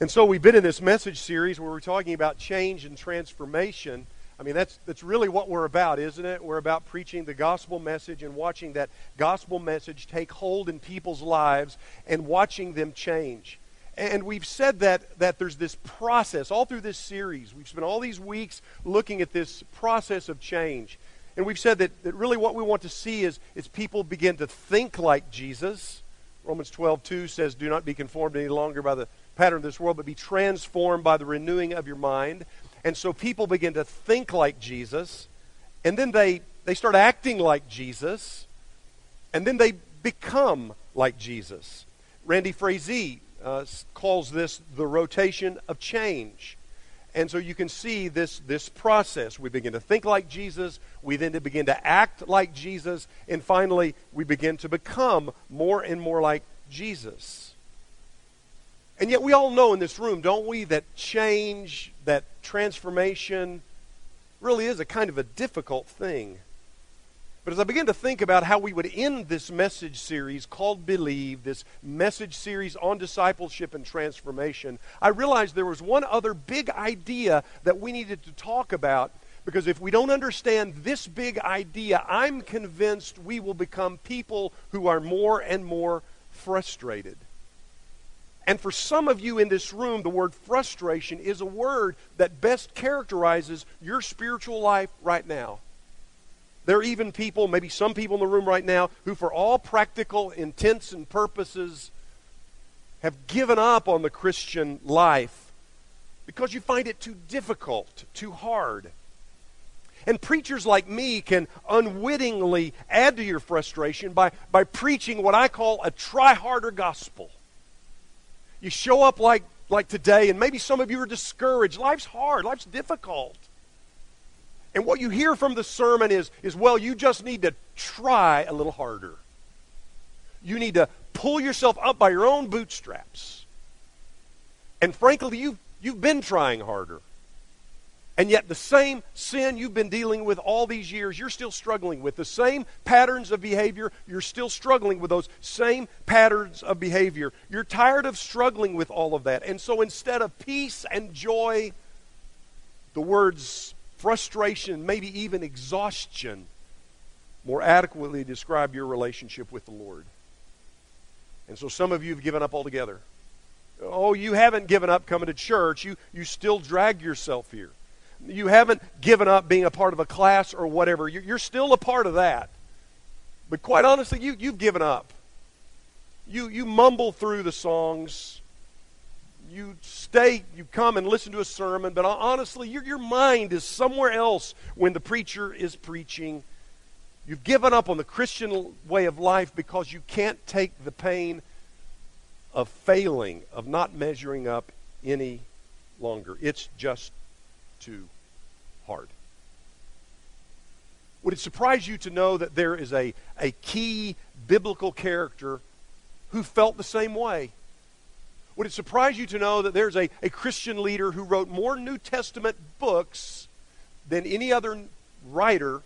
And so we've been in this message series where we're talking about change and transformation. I mean, that's, that's really what we're about, isn't it? We're about preaching the gospel message and watching that gospel message take hold in people's lives and watching them change. And we've said that, that there's this process all through this series. We've spent all these weeks looking at this process of change. And we've said that, that really what we want to see is, is people begin to think like Jesus. Romans 12, 2 says, Do not be conformed any longer by the pattern of this world, but be transformed by the renewing of your mind. And so people begin to think like Jesus, and then they, they start acting like Jesus, and then they become like Jesus. Randy Frazee uh, calls this the rotation of change. And so you can see this, this process. We begin to think like Jesus, we then begin to act like Jesus, and finally we begin to become more and more like Jesus. And yet we all know in this room, don't we, that change, that transformation really is a kind of a difficult thing. But as I begin to think about how we would end this message series called Believe, this message series on discipleship and transformation, I realized there was one other big idea that we needed to talk about because if we don't understand this big idea, I'm convinced we will become people who are more and more frustrated. And for some of you in this room, the word frustration is a word that best characterizes your spiritual life right now. There are even people, maybe some people in the room right now, who, for all practical intents and purposes, have given up on the Christian life because you find it too difficult, too hard. And preachers like me can unwittingly add to your frustration by, by preaching what I call a try harder gospel. You show up like, like today, and maybe some of you are discouraged. Life's hard, life's difficult. And what you hear from the sermon is, is well, you just need to try a little harder. You need to pull yourself up by your own bootstraps. And frankly, you've, you've been trying harder. And yet, the same sin you've been dealing with all these years, you're still struggling with. The same patterns of behavior, you're still struggling with those same patterns of behavior. You're tired of struggling with all of that. And so, instead of peace and joy, the words frustration, maybe even exhaustion, more adequately describe your relationship with the Lord. And so some of you have given up altogether. Oh, you haven't given up coming to church. You, you still drag yourself here. You haven't given up being a part of a class or whatever. You're, still a part of that. But quite honestly, you, you've given up. You, you mumble through the songs you stay, you come and listen to a sermon, but honestly, your, your mind is somewhere else when the preacher is preaching. You've given up on the Christian way of life because you can't take the pain of failing, of not measuring up any longer. It's just too hard. Would it surprise you to know that there is a, a key biblical character who felt the same way? Would it surprise you to know that there's a, a Christian leader who wrote more New Testament books than any other writer?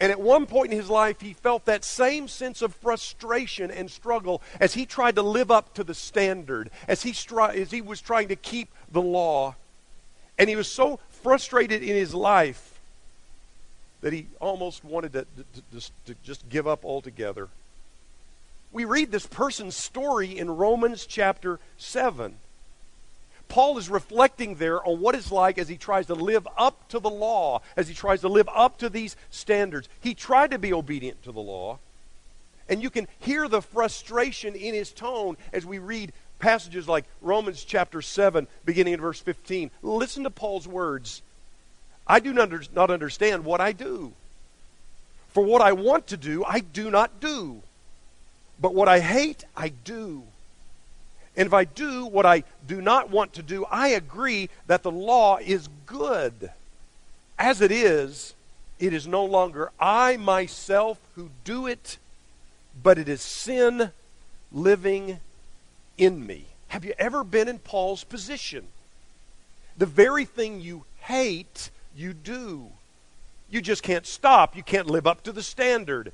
And at one point in his life, he felt that same sense of frustration and struggle as he tried to live up to the standard, as he, stri- as he was trying to keep the law. And he was so frustrated in his life that he almost wanted to, to, to, to just give up altogether we read this person's story in Romans chapter 7. Paul is reflecting there on what it's like as he tries to live up to the law, as he tries to live up to these standards. He tried to be obedient to the law, and you can hear the frustration in his tone as we read passages like Romans chapter 7, beginning in verse 15. Listen to Paul's words I do not understand what I do. For what I want to do, I do not do. But what I hate, I do. And if I do what I do not want to do, I agree that the law is good. As it is, it is no longer I myself who do it, but it is sin living in me. Have you ever been in Paul's position? The very thing you hate, you do. You just can't stop. You can't live up to the standard.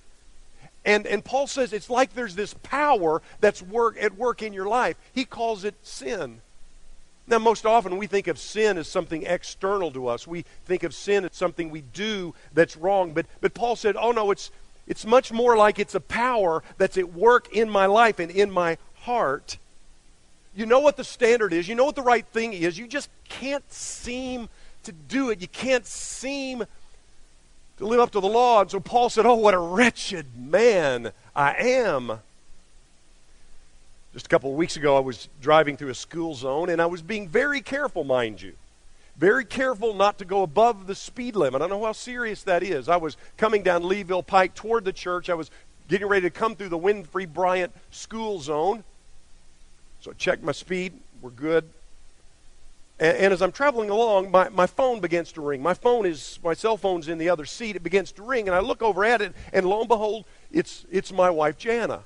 And, and Paul says it's like there's this power that's work, at work in your life. He calls it sin. Now, most often we think of sin as something external to us. We think of sin as something we do that's wrong. But, but Paul said, oh no, it's, it's much more like it's a power that's at work in my life and in my heart. You know what the standard is, you know what the right thing is. You just can't seem to do it. You can't seem to live up to the law. And so Paul said, Oh, what a wretched man I am. Just a couple of weeks ago, I was driving through a school zone, and I was being very careful, mind you. Very careful not to go above the speed limit. I don't know how serious that is. I was coming down Leeville Pike toward the church. I was getting ready to come through the Winfrey Bryant school zone. So I check my speed. We're good. And, and, as I'm traveling along, my, my phone begins to ring. My phone is, my cell phone's in the other seat. It begins to ring, and I look over at it, and lo and behold, it's, it's my wife, Jana.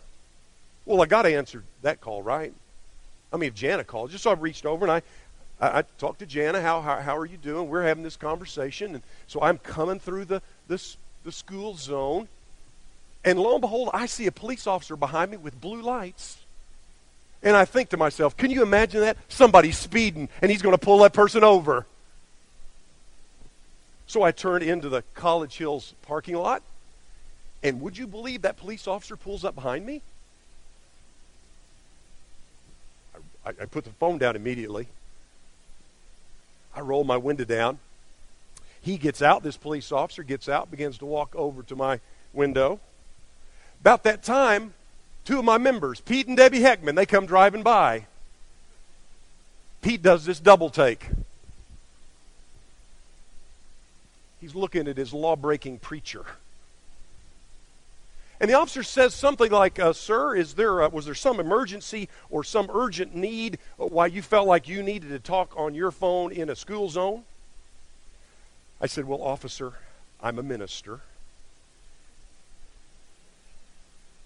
Well, I got to answer that call, right? I mean, if Jana called, just so I reached over and I, I, talked to Jana. How, how, how are you doing? We're having this conversation. And so I'm coming through the, this, the school zone. And lo and behold, I see a police officer behind me with blue lights. And I think to myself, can you imagine that? Somebody's speeding and he's going to pull that person over. So I turn into the College Hills parking lot. And would you believe that police officer pulls up behind me? I, I put the phone down immediately. I roll my window down. He gets out, this police officer gets out, begins to walk over to my window. About that time, Two of my members, Pete and Debbie Heckman, they come driving by. Pete does this double take. He's looking at his law breaking preacher. And the officer says something like, uh, Sir, is there, uh, was there some emergency or some urgent need why you felt like you needed to talk on your phone in a school zone? I said, Well, officer, I'm a minister.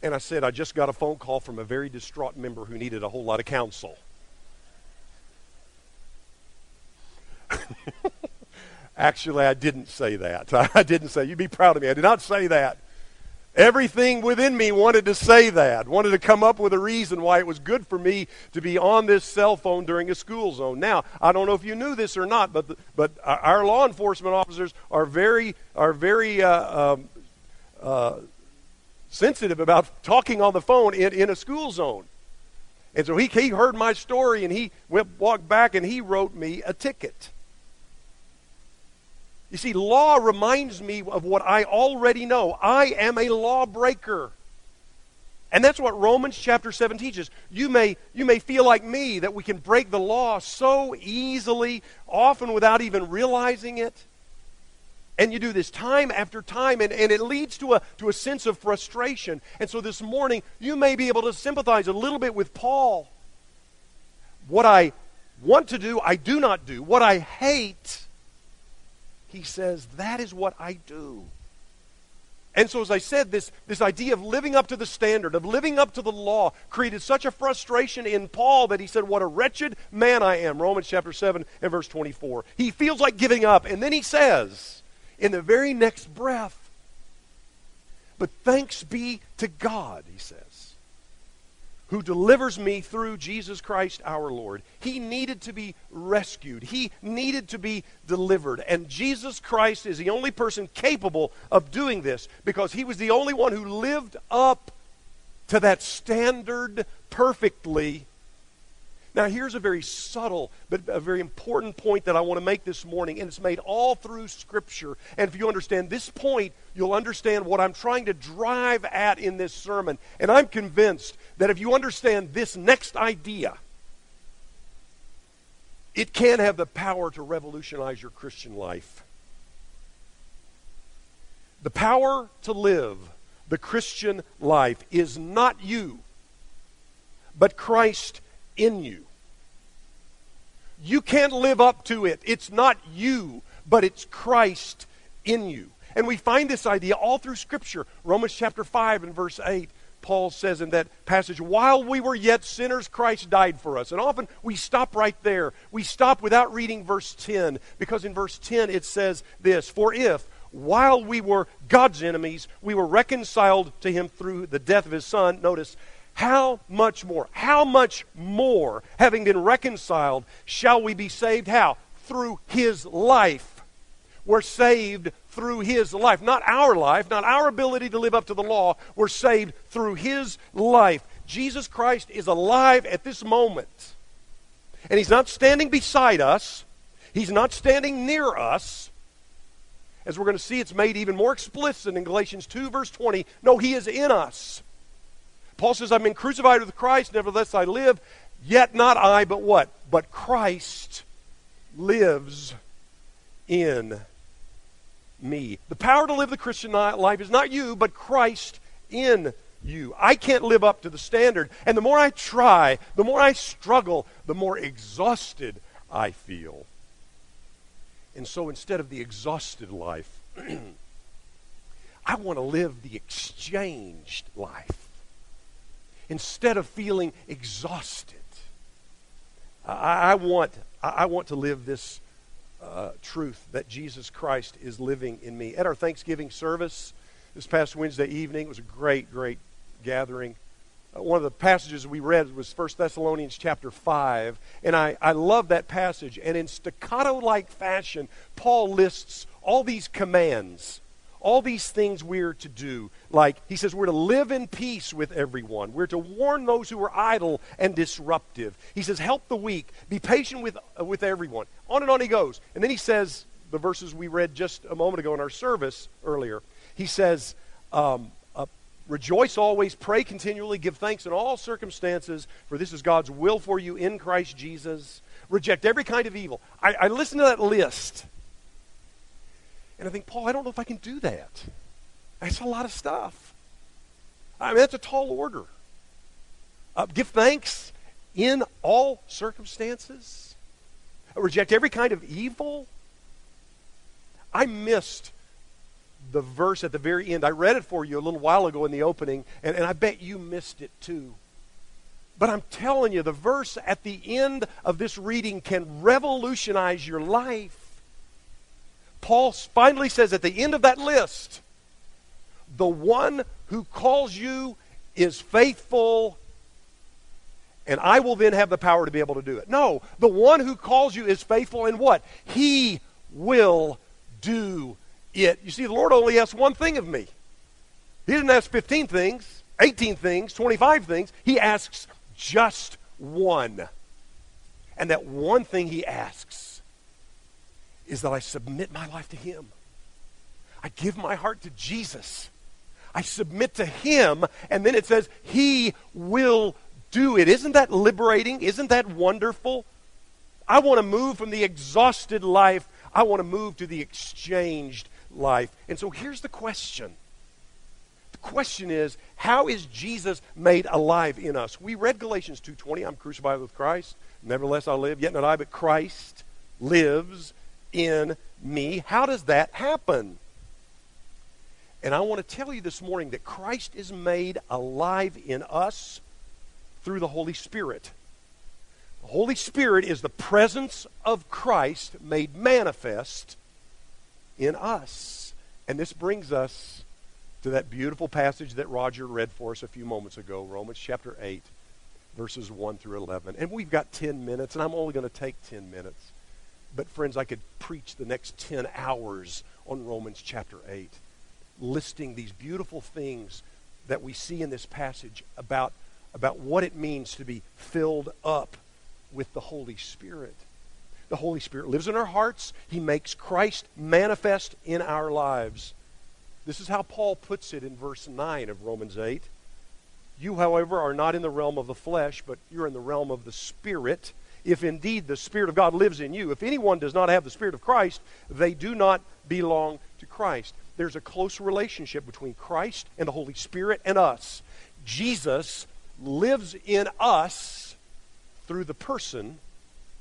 And I said, I just got a phone call from a very distraught member who needed a whole lot of counsel. Actually, I didn't say that. I didn't say, you'd be proud of me. I did not say that. Everything within me wanted to say that, wanted to come up with a reason why it was good for me to be on this cell phone during a school zone. Now, I don't know if you knew this or not, but, the, but our law enforcement officers are very, are very uh, um, uh, sensitive about talking on the phone in, in a school zone. And so he, he heard my story and he went walked back and he wrote me a ticket. You see, law reminds me of what I already know. I am a lawbreaker. And that's what Romans chapter 7 teaches. You may, you may feel like me that we can break the law so easily, often without even realizing it. And you do this time after time, and, and it leads to a, to a sense of frustration. And so this morning, you may be able to sympathize a little bit with Paul. What I want to do, I do not do. What I hate, he says, that is what I do. And so, as I said, this, this idea of living up to the standard, of living up to the law, created such a frustration in Paul that he said, What a wretched man I am. Romans chapter 7 and verse 24. He feels like giving up. And then he says, in the very next breath. But thanks be to God, he says, who delivers me through Jesus Christ our Lord. He needed to be rescued, he needed to be delivered. And Jesus Christ is the only person capable of doing this because he was the only one who lived up to that standard perfectly now, here's a very subtle but a very important point that I want to make this morning, and it's made all through Scripture. And if you understand this point, you'll understand what I'm trying to drive at in this sermon. And I'm convinced that if you understand this next idea, it can have the power to revolutionize your Christian life. The power to live the Christian life is not you, but Christ in you. You can't live up to it. It's not you, but it's Christ in you. And we find this idea all through Scripture. Romans chapter 5 and verse 8, Paul says in that passage, while we were yet sinners, Christ died for us. And often we stop right there. We stop without reading verse 10, because in verse 10 it says this For if, while we were God's enemies, we were reconciled to him through the death of his Son, notice, how much more, how much more, having been reconciled, shall we be saved? How? Through his life. We're saved through his life. Not our life, not our ability to live up to the law. We're saved through his life. Jesus Christ is alive at this moment. And he's not standing beside us, he's not standing near us. As we're going to see, it's made even more explicit in Galatians 2, verse 20. No, he is in us. Paul says, I've been crucified with Christ, nevertheless I live, yet not I, but what? But Christ lives in me. The power to live the Christian life is not you, but Christ in you. I can't live up to the standard. And the more I try, the more I struggle, the more exhausted I feel. And so instead of the exhausted life, I want to live the exchanged life. Instead of feeling exhausted, I, I want, I want to live this uh, truth that Jesus Christ is living in me. At our Thanksgiving service this past Wednesday evening, it was a great, great gathering. Uh, one of the passages we read was 1 Thessalonians chapter 5, and I, I love that passage. And in staccato like fashion, Paul lists all these commands all these things we're to do. Like, he says, we're to live in peace with everyone. We're to warn those who are idle and disruptive. He says, help the weak. Be patient with, uh, with everyone. On and on he goes. And then he says, the verses we read just a moment ago in our service earlier, he says, um, uh, Rejoice always, pray continually, give thanks in all circumstances, for this is God's will for you in Christ Jesus. Reject every kind of evil. I, I listen to that list and I think, Paul, I don't know if I can do that. That's a lot of stuff. I mean, that's a tall order. Uh, give thanks in all circumstances. Reject every kind of evil. I missed the verse at the very end. I read it for you a little while ago in the opening, and, and I bet you missed it too. But I'm telling you, the verse at the end of this reading can revolutionize your life. Paul finally says at the end of that list, the one who calls you is faithful, and I will then have the power to be able to do it. No, the one who calls you is faithful, and what? He will do it. You see, the Lord only asks one thing of me. He didn't ask 15 things, 18 things, 25 things. He asks just one. And that one thing he asks is that I submit my life to Him. I give my heart to Jesus. I submit to Him, and then it says, He will do it. Isn't that liberating? Isn't that wonderful? I want to move from the exhausted life, I want to move to the exchanged life. And so here's the question. The question is, how is Jesus made alive in us? We read Galatians 2:20, I'm crucified with Christ, nevertheless I live, yet not I, but Christ lives in me. How does that happen? And I want to tell you this morning that Christ is made alive in us through the Holy Spirit. The Holy Spirit is the presence of Christ made manifest in us. And this brings us to that beautiful passage that Roger read for us a few moments ago, Romans chapter 8, verses 1 through 11. And we've got 10 minutes, and I'm only going to take 10 minutes. But, friends, I could preach the next 10 hours on Romans chapter 8, listing these beautiful things that we see in this passage about, about what it means to be filled up with the Holy Spirit. The Holy Spirit lives in our hearts, He makes Christ manifest in our lives. This is how Paul puts it in verse 9 of Romans 8. You, however, are not in the realm of the flesh, but you're in the realm of the Spirit if indeed the Spirit of God lives in you. If anyone does not have the Spirit of Christ, they do not belong to Christ. There's a close relationship between Christ and the Holy Spirit and us. Jesus lives in us through the person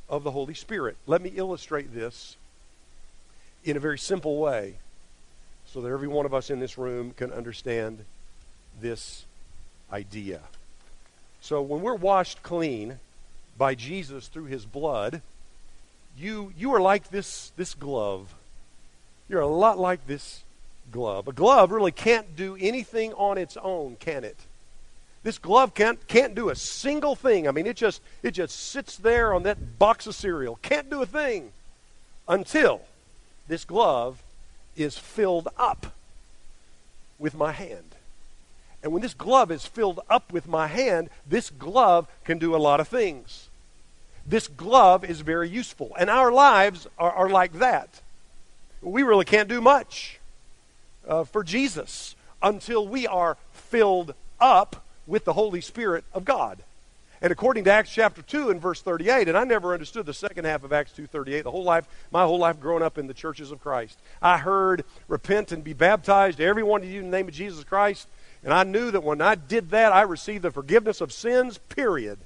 of the Holy Spirit. Let me illustrate this in a very simple way so that every one of us in this room can understand this idea. So when we're washed clean, by Jesus through his blood, you, you are like this, this glove. You're a lot like this glove. A glove really can't do anything on its own, can it? This glove can't, can't do a single thing. I mean, it just, it just sits there on that box of cereal. Can't do a thing until this glove is filled up with my hand. And when this glove is filled up with my hand, this glove can do a lot of things. This glove is very useful. And our lives are, are like that. We really can't do much uh, for Jesus until we are filled up with the Holy Spirit of God. And according to Acts chapter 2 and verse 38, and I never understood the second half of Acts 2:38 the whole life my whole life growing up in the churches of Christ. I heard repent and be baptized every one of you in the name of Jesus Christ, and I knew that when I did that I received the forgiveness of sins, period.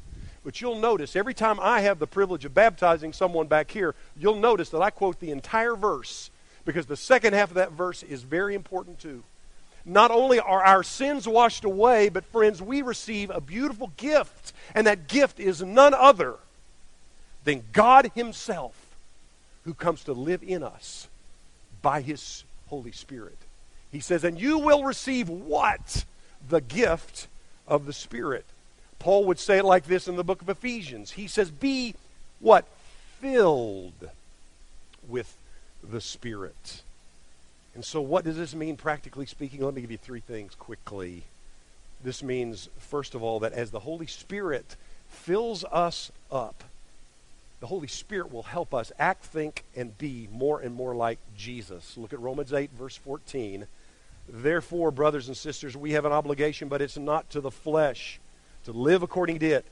But you'll notice every time I have the privilege of baptizing someone back here, you'll notice that I quote the entire verse because the second half of that verse is very important too not only are our sins washed away, but friends, we receive a beautiful gift. And that gift is none other than God Himself who comes to live in us by His Holy Spirit. He says, And you will receive what? The gift of the Spirit. Paul would say it like this in the book of Ephesians. He says, Be what? Filled with the Spirit. And so, what does this mean, practically speaking? Let me give you three things quickly. This means, first of all, that as the Holy Spirit fills us up, the Holy Spirit will help us act, think, and be more and more like Jesus. Look at Romans 8, verse 14. Therefore, brothers and sisters, we have an obligation, but it's not to the flesh to live according to it.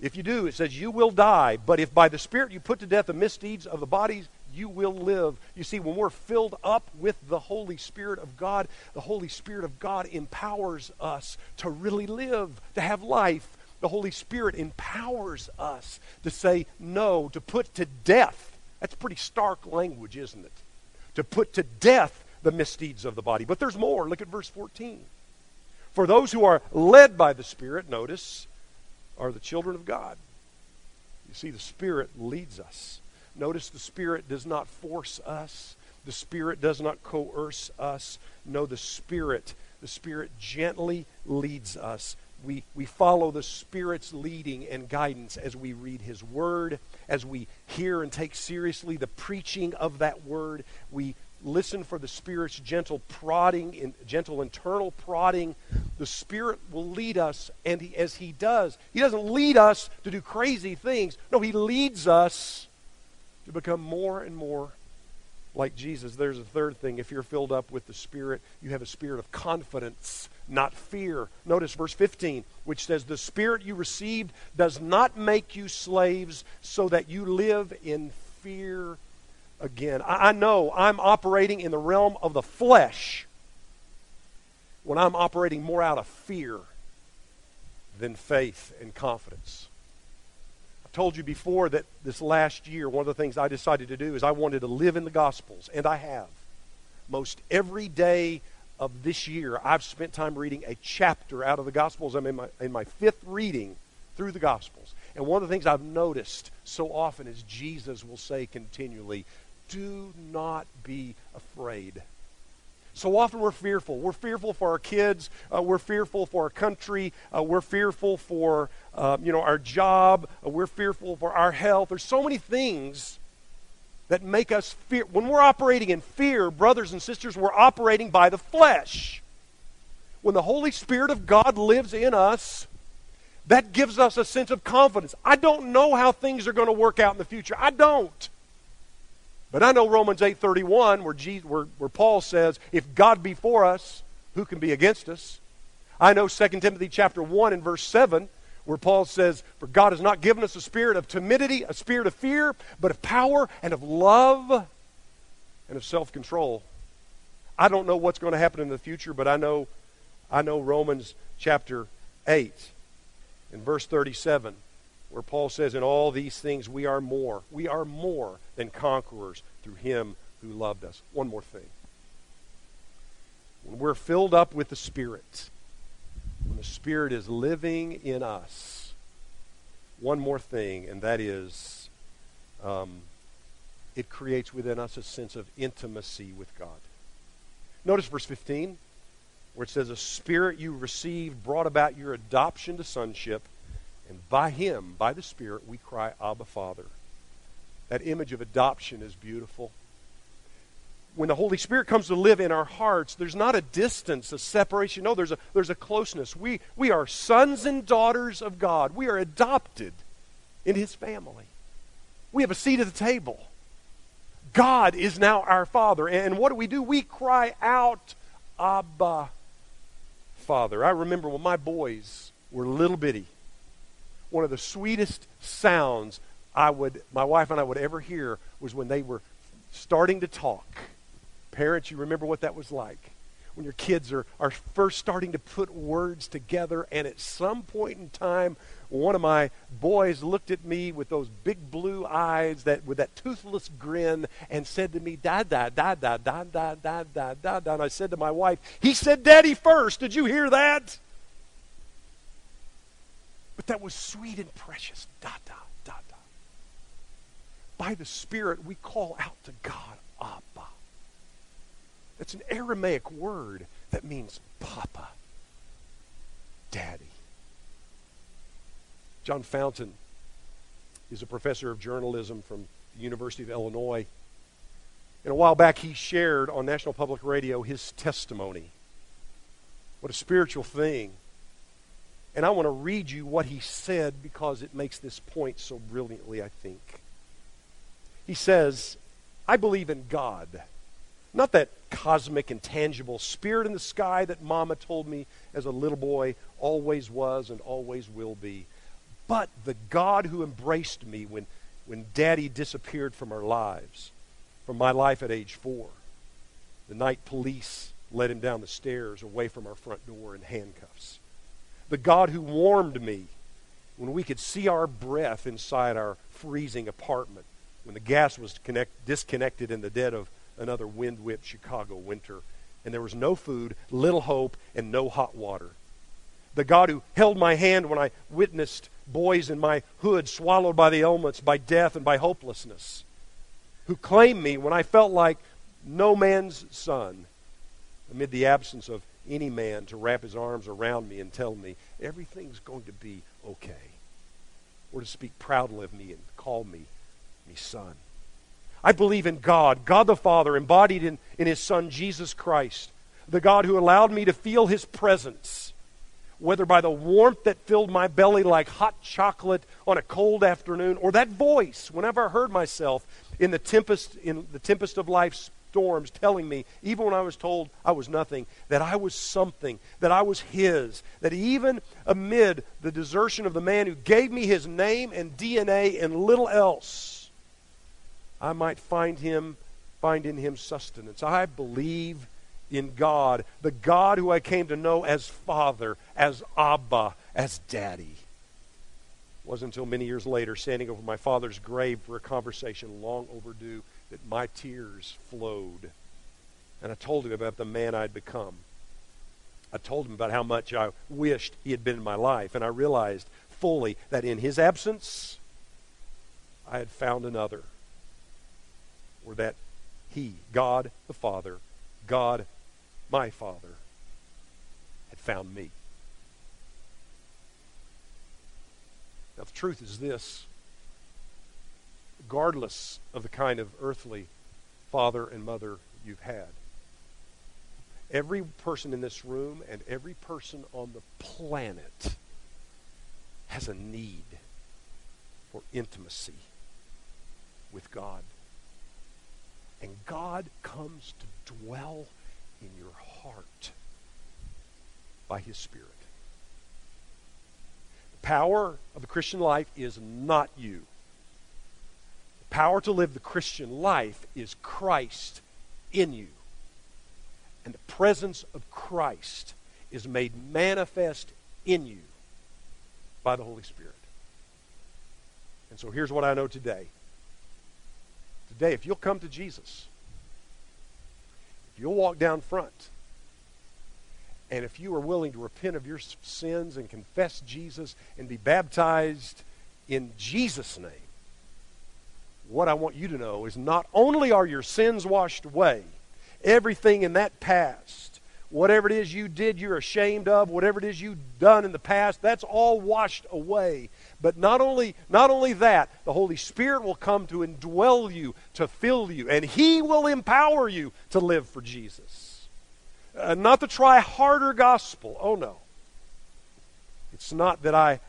If you do, it says you will die. But if by the Spirit you put to death the misdeeds of the bodies, you will live. You see, when we're filled up with the Holy Spirit of God, the Holy Spirit of God empowers us to really live, to have life. The Holy Spirit empowers us to say no, to put to death. That's pretty stark language, isn't it? To put to death the misdeeds of the body. But there's more. Look at verse 14. For those who are led by the Spirit, notice, are the children of God. You see, the Spirit leads us. Notice the Spirit does not force us. The Spirit does not coerce us. No, the Spirit, the Spirit gently leads us. We, we follow the Spirit's leading and guidance as we read His Word, as we hear and take seriously the preaching of that Word. We listen for the Spirit's gentle prodding, in, gentle internal prodding. The Spirit will lead us, and he, as He does, He doesn't lead us to do crazy things. No, He leads us to become more and more like Jesus. There's a third thing. If you're filled up with the Spirit, you have a spirit of confidence, not fear. Notice verse 15, which says, The Spirit you received does not make you slaves so that you live in fear again. I, I know I'm operating in the realm of the flesh when I'm operating more out of fear than faith and confidence I told you before that this last year, one of the things I decided to do is I wanted to live in the Gospels, and I have. Most every day of this year, I've spent time reading a chapter out of the Gospels. I'm in my, in my fifth reading through the Gospels. And one of the things I've noticed so often is Jesus will say continually, Do not be afraid. So often we're fearful. We're fearful for our kids. Uh, we're fearful for our country. Uh, we're fearful for uh, you know our job. Uh, we're fearful for our health. There's so many things that make us fear. When we're operating in fear, brothers and sisters, we're operating by the flesh. When the Holy Spirit of God lives in us, that gives us a sense of confidence. I don't know how things are going to work out in the future. I don't. But I know Romans 8.31 where, Jesus, where, where Paul says, if God be for us, who can be against us? I know 2 Timothy chapter 1 and verse 7 where Paul says, For God has not given us a spirit of timidity, a spirit of fear, but of power and of love and of self-control. I don't know what's going to happen in the future, but I know I know Romans chapter 8 in verse 37 where Paul says, In all these things we are more. We are more than conquerors through him who loved us. One more thing. When we're filled up with the Spirit, when the Spirit is living in us, one more thing, and that is um, it creates within us a sense of intimacy with God. Notice verse 15. where it says, A spirit you received brought about your adoption to sonship, and by him, by the Spirit, we cry, Abba, Father. That image of adoption is beautiful. When the Holy Spirit comes to live in our hearts, there's not a distance, a separation. No, there's a, there's a closeness. We, we are sons and daughters of God. We are adopted in His family. We have a seat at the table. God is now our Father. And what do we do? We cry out, Abba, Father. I remember when my boys were little bitty, one of the sweetest sounds I would, my wife and I would ever hear was when they were starting to talk. Parents, you remember what that was like when your kids are, are first starting to put words together, and at some point in time, one of my boys looked at me with those big blue eyes, that with that toothless grin, and said to me, "Da da da da da da da da da da." And I said to my wife, "He said, Daddy first. Did you hear that?" But that was sweet and precious. Da da da da. By the Spirit, we call out to God, Abba. It's an Aramaic word that means Papa, Daddy. John Fountain is a professor of journalism from the University of Illinois. And a while back, he shared on National Public Radio his testimony. What a spiritual thing. And I want to read you what he said because it makes this point so brilliantly, I think. He says, I believe in God. Not that cosmic, intangible spirit in the sky that Mama told me as a little boy always was and always will be but the God who embraced me when, when daddy disappeared from our lives, from my life at age four. The night police led him down the stairs away from our front door in handcuffs. The God who warmed me when we could see our breath inside our freezing apartment, when the gas was connect, disconnected in the dead of another wind whipped Chicago winter, and there was no food, little hope, and no hot water. The God who held my hand when I witnessed boys in my hood swallowed by the elements, by death, and by hopelessness, who claimed me when I felt like no man's son, amid the absence of any man to wrap his arms around me and tell me everything's going to be okay, or to speak proudly of me and call me, me son. I believe in God, God the Father, embodied in, in his Son, Jesus Christ, the God who allowed me to feel his presence whether by the warmth that filled my belly like hot chocolate on a cold afternoon, or that voice whenever I heard myself in the tempest, in the tempest of life's storms telling me, even when I was told I was nothing, that I was something, that I was His, that even amid the desertion of the man who gave me His name and DNA and little else, I might find Him, find in Him sustenance. I believe in God, the God who I came to know as Father, as Abba, as Daddy. Wasn't until many years later, standing over my father's grave for a conversation long overdue, that my tears flowed. And I told him about the man I'd become. I told him about how much I wished he had been in my life, and I realized fully that in his absence, I had found another. Or that he, God the Father, God my Father had found me. Now, the truth is this regardless of the kind of earthly father and mother you've had, every person in this room and every person on the planet has a need for intimacy with God. And God comes to dwell in your heart by His Spirit. The power of the Christian life is not you. Power to live the Christian life is Christ in you. And the presence of Christ is made manifest in you by the Holy Spirit. And so here's what I know today. Today, if you'll come to Jesus, if you'll walk down front, and if you are willing to repent of your sins and confess Jesus and be baptized in Jesus' name, what I want you to know is not only are your sins washed away, everything in that past whatever it is you did you're ashamed of, whatever it is you've done in the past, that's all washed away. But not only, not only that, the Holy Spirit will come to indwell you, to fill you, and He will empower you to live for Jesus. Uh, not to try harder gospel. Oh, no. It's not that I,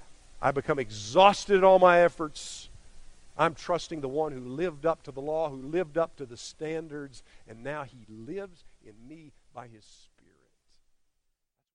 I become exhausted in all my efforts. I'm trusting the one who lived up to the law, who lived up to the standards, and now he lives in me by his Spirit.